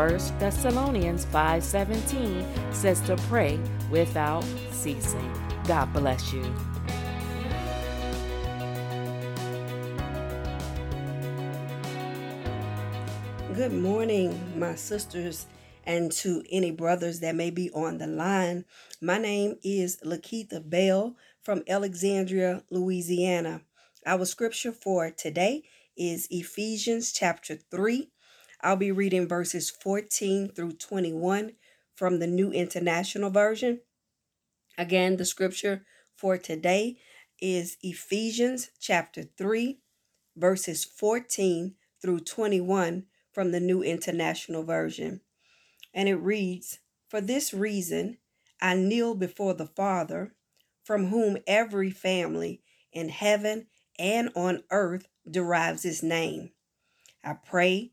1 Thessalonians 5:17 says to pray without ceasing. God bless you. Good morning, my sisters, and to any brothers that may be on the line. My name is LaKeitha Bell from Alexandria, Louisiana. Our scripture for today is Ephesians chapter 3. I'll be reading verses 14 through 21 from the New International Version. Again, the scripture for today is Ephesians chapter 3, verses 14 through 21 from the New International Version. And it reads For this reason, I kneel before the Father, from whom every family in heaven and on earth derives its name. I pray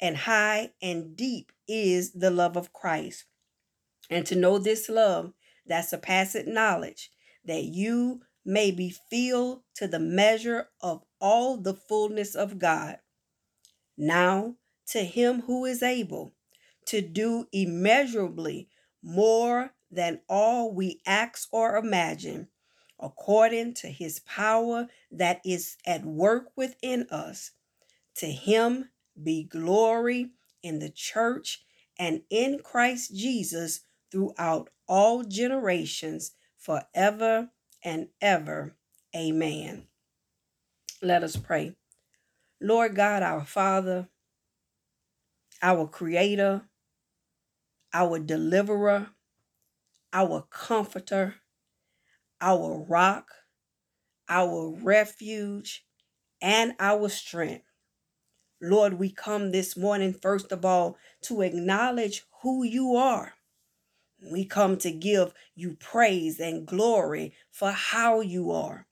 and high and deep is the love of Christ. And to know this love that surpasses knowledge, that you may be filled to the measure of all the fullness of God. Now, to him who is able to do immeasurably more than all we ask or imagine, according to his power that is at work within us. To him be glory in the church and in Christ Jesus throughout all generations, forever and ever. Amen. Let us pray. Lord God, our Father, our Creator, our Deliverer, our Comforter, our Rock, our Refuge, and our Strength. Lord, we come this morning, first of all, to acknowledge who you are. We come to give you praise and glory for how you are.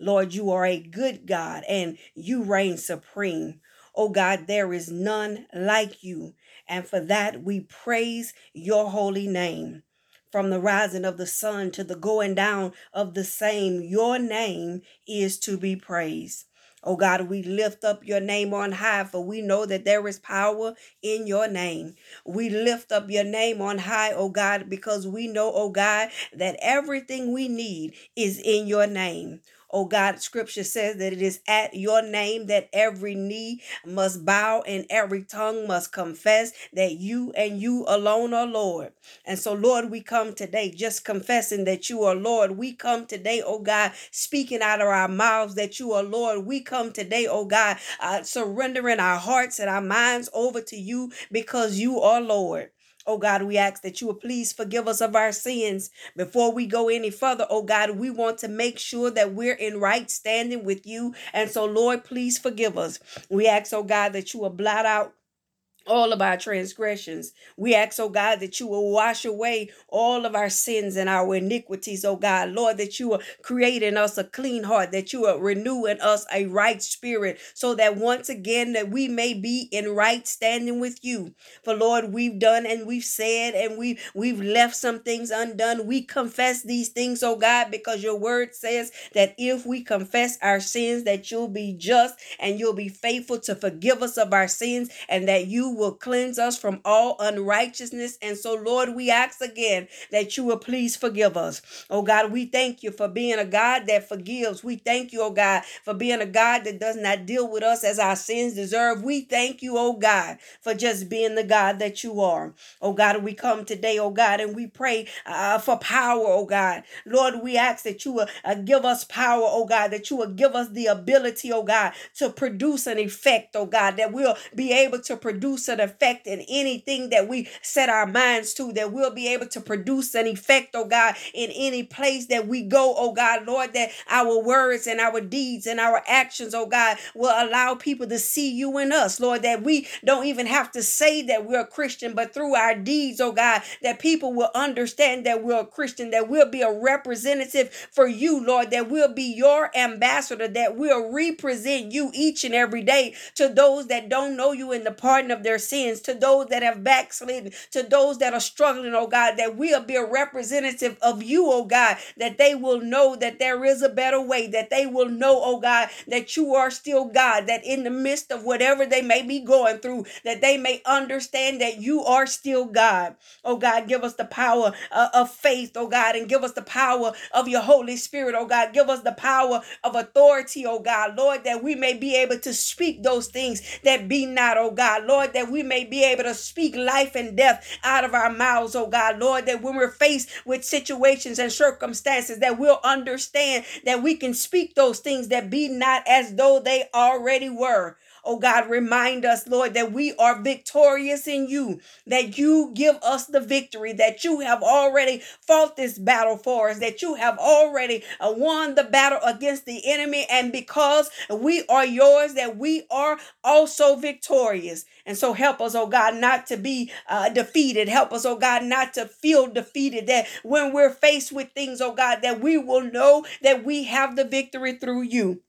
Lord, you are a good God and you reign supreme. Oh God, there is none like you. And for that, we praise your holy name. From the rising of the sun to the going down of the same, your name is to be praised. Oh God, we lift up your name on high, for we know that there is power in your name. We lift up your name on high, oh God, because we know, oh God, that everything we need is in your name. Oh God, scripture says that it is at your name that every knee must bow and every tongue must confess that you and you alone are Lord. And so, Lord, we come today just confessing that you are Lord. We come today, oh God, speaking out of our mouths that you are Lord. We come today, oh God, uh, surrendering our hearts and our minds over to you because you are Lord. Oh God, we ask that you will please forgive us of our sins. Before we go any further, oh God, we want to make sure that we're in right standing with you. And so, Lord, please forgive us. We ask, oh God, that you will blot out all of our transgressions. We ask, oh God, that you will wash away all of our sins and our iniquities, oh God. Lord, that you will create in us a clean heart, that you will renew in us a right spirit, so that once again that we may be in right standing with you. For Lord, we've done and we've said and we we've left some things undone. We confess these things, oh God, because your word says that if we confess our sins, that you'll be just and you'll be faithful to forgive us of our sins and that you will cleanse us from all unrighteousness. And so, Lord, we ask again that you will please forgive us. Oh God, we thank you for being a God that forgives. We thank you, oh God, for being a God that does not deal with us as our sins deserve. We thank you, oh God, for just being the God that you are. Oh God, we come today, oh God, and we pray uh, for power, oh God. Lord, we ask that you will uh, give us power, oh God, that you will give us the ability, oh God, to produce an effect, oh God, that we'll be able to produce produce an effect in anything that we set our minds to, that we'll be able to produce an effect, oh God, in any place that we go, oh God, Lord, that our words and our deeds and our actions, oh God, will allow people to see you in us, Lord, that we don't even have to say that we're a Christian, but through our deeds, oh God, that people will understand that we're a Christian, that we'll be a representative for you, Lord, that we'll be your ambassador, that we'll represent you each and every day to those that don't know you in the pardon of their their sins, to those that have backslidden, to those that are struggling, oh God, that we'll be a representative of you, oh God, that they will know that there is a better way, that they will know, oh God, that you are still God, that in the midst of whatever they may be going through, that they may understand that you are still God. Oh God, give us the power uh, of faith, oh God, and give us the power of your Holy Spirit, oh God. Give us the power of authority, oh God, Lord, that we may be able to speak those things that be not, oh God, Lord, that that we may be able to speak life and death out of our mouths, oh God, Lord, that when we're faced with situations and circumstances, that we'll understand that we can speak those things that be not as though they already were. Oh God, remind us, Lord, that we are victorious in you, that you give us the victory, that you have already fought this battle for us, that you have already uh, won the battle against the enemy. And because we are yours, that we are also victorious. And so help us, oh God, not to be uh, defeated. Help us, oh God, not to feel defeated. That when we're faced with things, oh God, that we will know that we have the victory through you.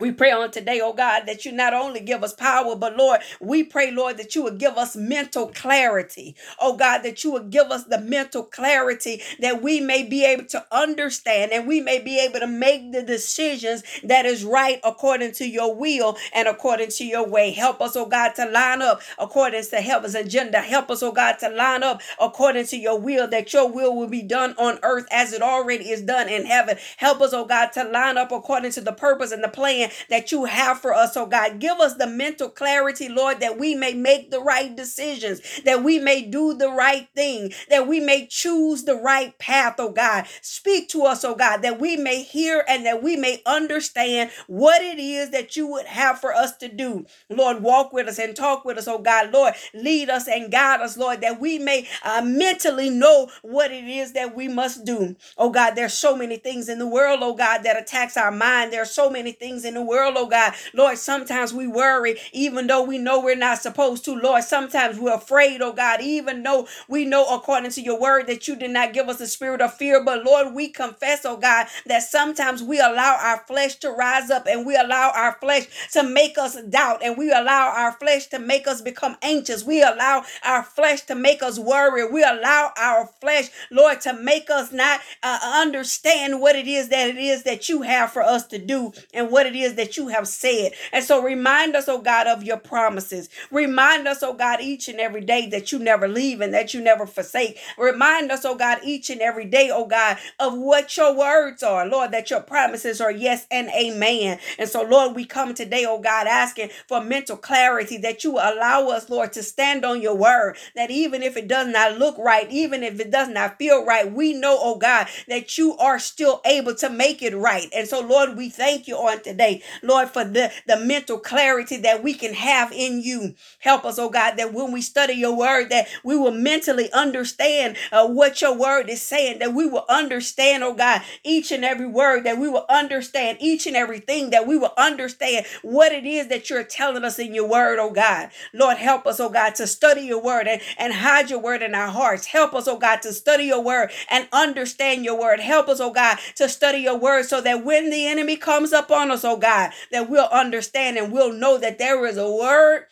We pray on today, oh God, that you not only give us power, but Lord, we pray, Lord, that you would give us mental clarity. Oh God, that you would give us the mental clarity that we may be able to understand and we may be able to make the decisions that is right according to your will and according to your way. Help us, oh God, to line up according to heaven's agenda. Help us, oh God, to line up according to your will, that your will will be done on earth as it already is done in heaven. Help us, oh God, to line up according to the purpose and the plan that you have for us, oh God. Give us the mental clarity, Lord, that we may make the right decisions, that we may do the right thing, that we may choose the right path, oh God. Speak to us, oh God, that we may hear and that we may understand what it is that you would have for us to do. Lord, walk with us and talk with us, oh God. Lord, lead us and guide us, Lord, that we may uh, mentally know what it is that we must do. Oh God, there's so many things in the world, oh God, that attacks our mind. There are so many things in the world, oh God. Lord, sometimes we worry even though we know we're not supposed to. Lord, sometimes we're afraid, oh God, even though we know according to your word that you did not give us a spirit of fear. But Lord, we confess, oh God, that sometimes we allow our flesh to rise up and we allow our flesh to make us doubt and we allow our flesh to make us become anxious. We allow our flesh to make us worry. We allow our flesh, Lord, to make us not uh, understand what it is that it is that you have for us to do and what it is that you have said. And so remind us, oh God, of your promises. Remind us, oh God, each and every day that you never leave and that you never forsake. Remind us, oh God, each and every day, oh God, of what your words are, Lord, that your promises are yes and amen. And so, Lord, we come today, oh God, asking for mental clarity that you allow us, Lord, to stand on your word, that even if it does not look right, even if it does not feel right, we know, oh God, that you are still able to make it right. And so, Lord, we thank you on today Lord, for the, the mental clarity that we can have in you. Help us, oh God, that when we study your word, that we will mentally understand uh, what your word is saying, that we will understand, oh God, each and every word, that we will understand each and everything, that we will understand what it is that you're telling us in your word, oh God. Lord, help us, oh God, to study your word and, and hide your word in our hearts. Help us, oh God, to study your word and understand your word. Help us, oh God, to study your word so that when the enemy comes up on us, oh God, that we'll understand and we'll know that there is a word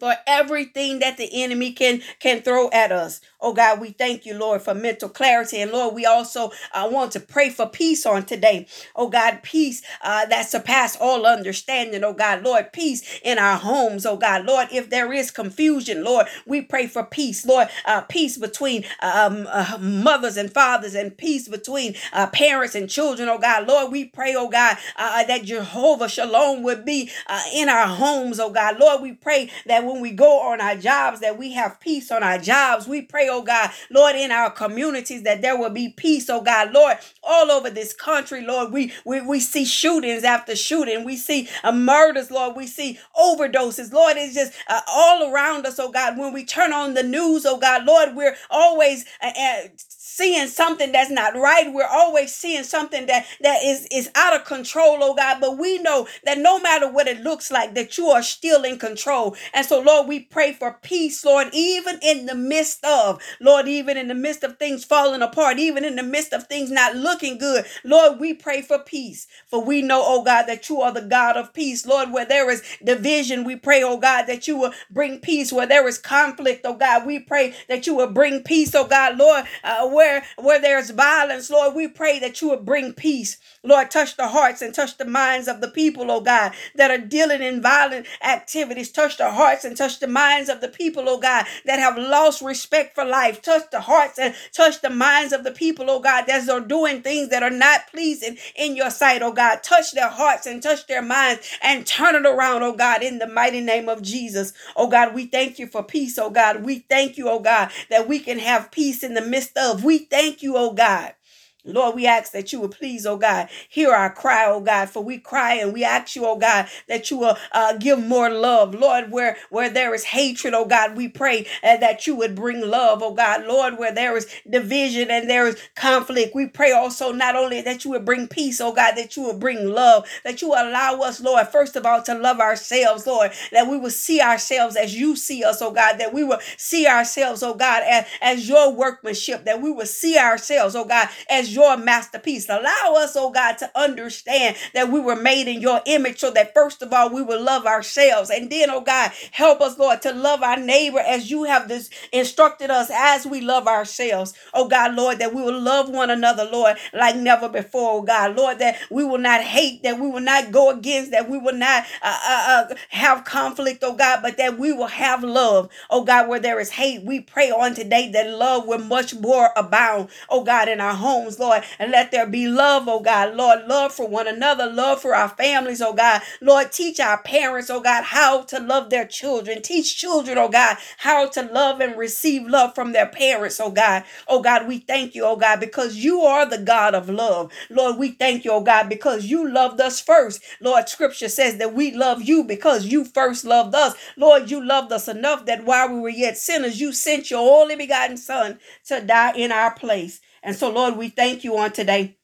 for everything that the enemy can can throw at us. Oh God, we thank you, Lord, for mental clarity. And Lord, we also uh, want to pray for peace on today. Oh God, peace uh, that surpass all understanding. Oh God, Lord, peace in our homes. Oh God, Lord, if there is confusion, Lord, we pray for peace. Lord, uh, peace between um, uh, mothers and fathers and peace between uh, parents and children. Oh God, Lord, we pray, oh God, uh, that Jehovah Shalom would be in our homes. Oh God, Lord, we pray that when we go on our jobs, that we have peace on our jobs. We pray, oh God, Lord, in our communities, that there will be peace, oh God, Lord, all over this country, Lord. We we, we see shootings after shooting. We see uh, murders, Lord. We see overdoses, Lord. It's just uh, all around us, oh God. When we turn on the news, oh God, Lord, we're always uh, uh seeing something that's not right. We're always seeing something that that is is out of control, oh God. But we know that no matter what it looks like, that you are still in control. And so, Lord, we pray for peace, Lord, even in the midst of, Lord, even in the midst of things falling apart, even in the midst of things not looking good. Lord, we pray for peace. For we know, oh God, that you are the God of peace. Lord, where there is division, we pray, oh God, that you will bring peace. Where there is conflict, oh God, we pray that you will bring peace, oh God, Lord, uh, where where there's violence, Lord, we pray that you would bring peace. Lord, touch the hearts and touch the minds of the people, oh God, that are dealing in violent activities. Touch the hearts and touch the minds of the people, oh God, that have lost respect for life. Touch the hearts and touch the minds of the people, oh God, that are doing things that are not pleasing in your sight, oh God. Touch their hearts and touch their minds and turn it around, oh God, in the mighty name of Jesus. Oh God, we thank you for peace, oh God. We thank you, oh God, that we can have peace in the midst of. We thank you, oh God. Lord, we ask that you would please, oh God, hear our cry, oh God, for we cry and we ask you, oh God, that you will uh, give more love. Lord, where, where there is hatred, oh God, we pray uh, that you would bring love, oh God. Lord, where there is division and there is conflict, we pray also not only that you would bring peace, oh God, that you would bring love, that you will allow us, Lord, first of all, to love ourselves, Lord, that we will see ourselves as you see us, oh God, that we will see ourselves, oh God, as, as your workmanship, that we will see ourselves, oh God, as your masterpiece. Allow us, oh God, to understand that we were made in your image so that first of all, we will love ourselves. And then, oh God, help us, Lord, to love our neighbor as you have this instructed us as we love ourselves. Oh God, Lord, that we will love one another, Lord, like never before, oh God. Lord, that we will not hate, that we will not go against, that we will not uh, uh, uh, have conflict, oh God, but that we will have love. Oh God, where there is hate, we pray on today that love will much more abound, oh God, in our homes, Lord, and let there be love, oh God. Lord, love for one another, love for our families, oh God. Lord, teach our parents, oh God, how to love their children. Teach children, oh God, how to love and receive love from their parents, oh God. Oh God, we thank you, oh God, because you are the God of love. Lord, we thank you, oh God, because you loved us first. Lord, scripture says that we love you because you first loved us. Lord, you loved us enough that while we were yet sinners, you sent your only begotten Son to die in our place. And so, Lord, we thank you on today.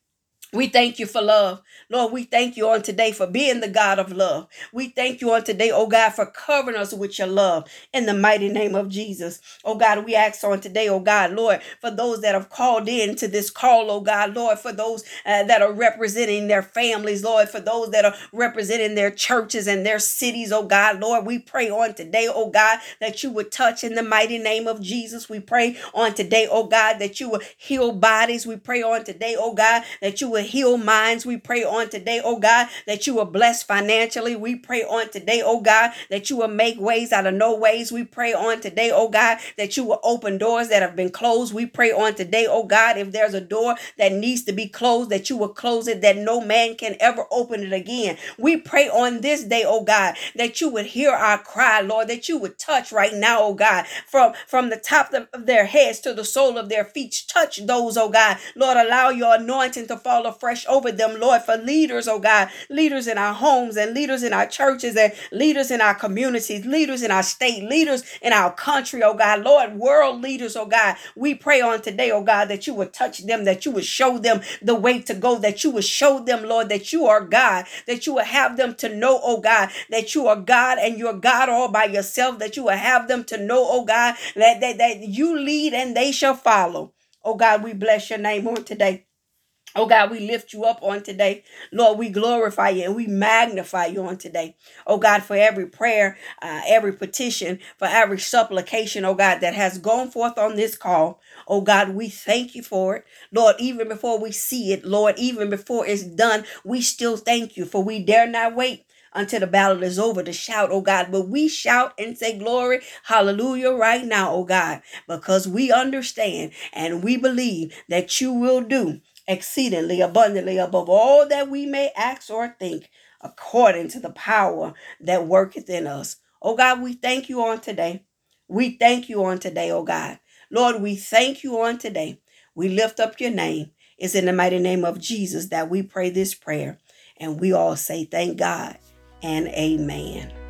We thank you for love. Lord, we thank you on today for being the God of love. We thank you on today, oh God, for covering us with your love in the mighty name of Jesus. Oh God, we ask on today, oh God, Lord, for those that have called in to this call, oh God, Lord, for those uh, that are representing their families, Lord, for those that are representing their churches and their cities, oh God, Lord, we pray on today, oh God, that you would touch in the mighty name of Jesus. We pray on today, oh God, that you would heal bodies. We pray on today, oh God, that you would heal minds. We pray on today, oh God, that you will bless financially. We pray on today, oh God, that you will make ways out of no ways. We pray on today, oh God, that you will open doors that have been closed. We pray on today, oh God, if there's a door that needs to be closed, that you will close it, that no man can ever open it again. We pray on this day, oh God, that you would hear our cry, Lord, that you would touch right now, oh God, from, from the top of their heads to the sole of their feet. Touch those, oh God. Lord, allow your anointing to fall fall afresh over them, Lord, for leaders, oh God, leaders in our homes and leaders in our churches and leaders in our communities, leaders in our state, leaders in our country, oh God, Lord, world leaders, oh God. We pray on today, oh God, that you would touch them, that you would show them the way to go, that you would show them, Lord, that you are God, that you would have them to know, oh God, that you are God and you're God all by yourself, that you will have them to know, oh God, that, that, that you lead and they shall follow. Oh God, we bless your name on today. Oh God, we lift you up on today. Lord, we glorify you and we magnify you on today. Oh God, for every prayer, uh, every petition, for every supplication, oh God, that has gone forth on this call. Oh God, we thank you for it. Lord, even before we see it, Lord, even before it's done, we still thank you for we dare not wait until the battle is over to shout, oh God. But we shout and say glory, hallelujah, right now, oh God, because we understand and we believe that you will do exceedingly abundantly above all that we may ask or think, according to the power that worketh in us. Oh God, we thank you on today. We thank you on today, oh God. Lord, we thank you on today. We lift up your name. It's in the mighty name of Jesus that we pray this prayer. And we all say, Thank God and amen.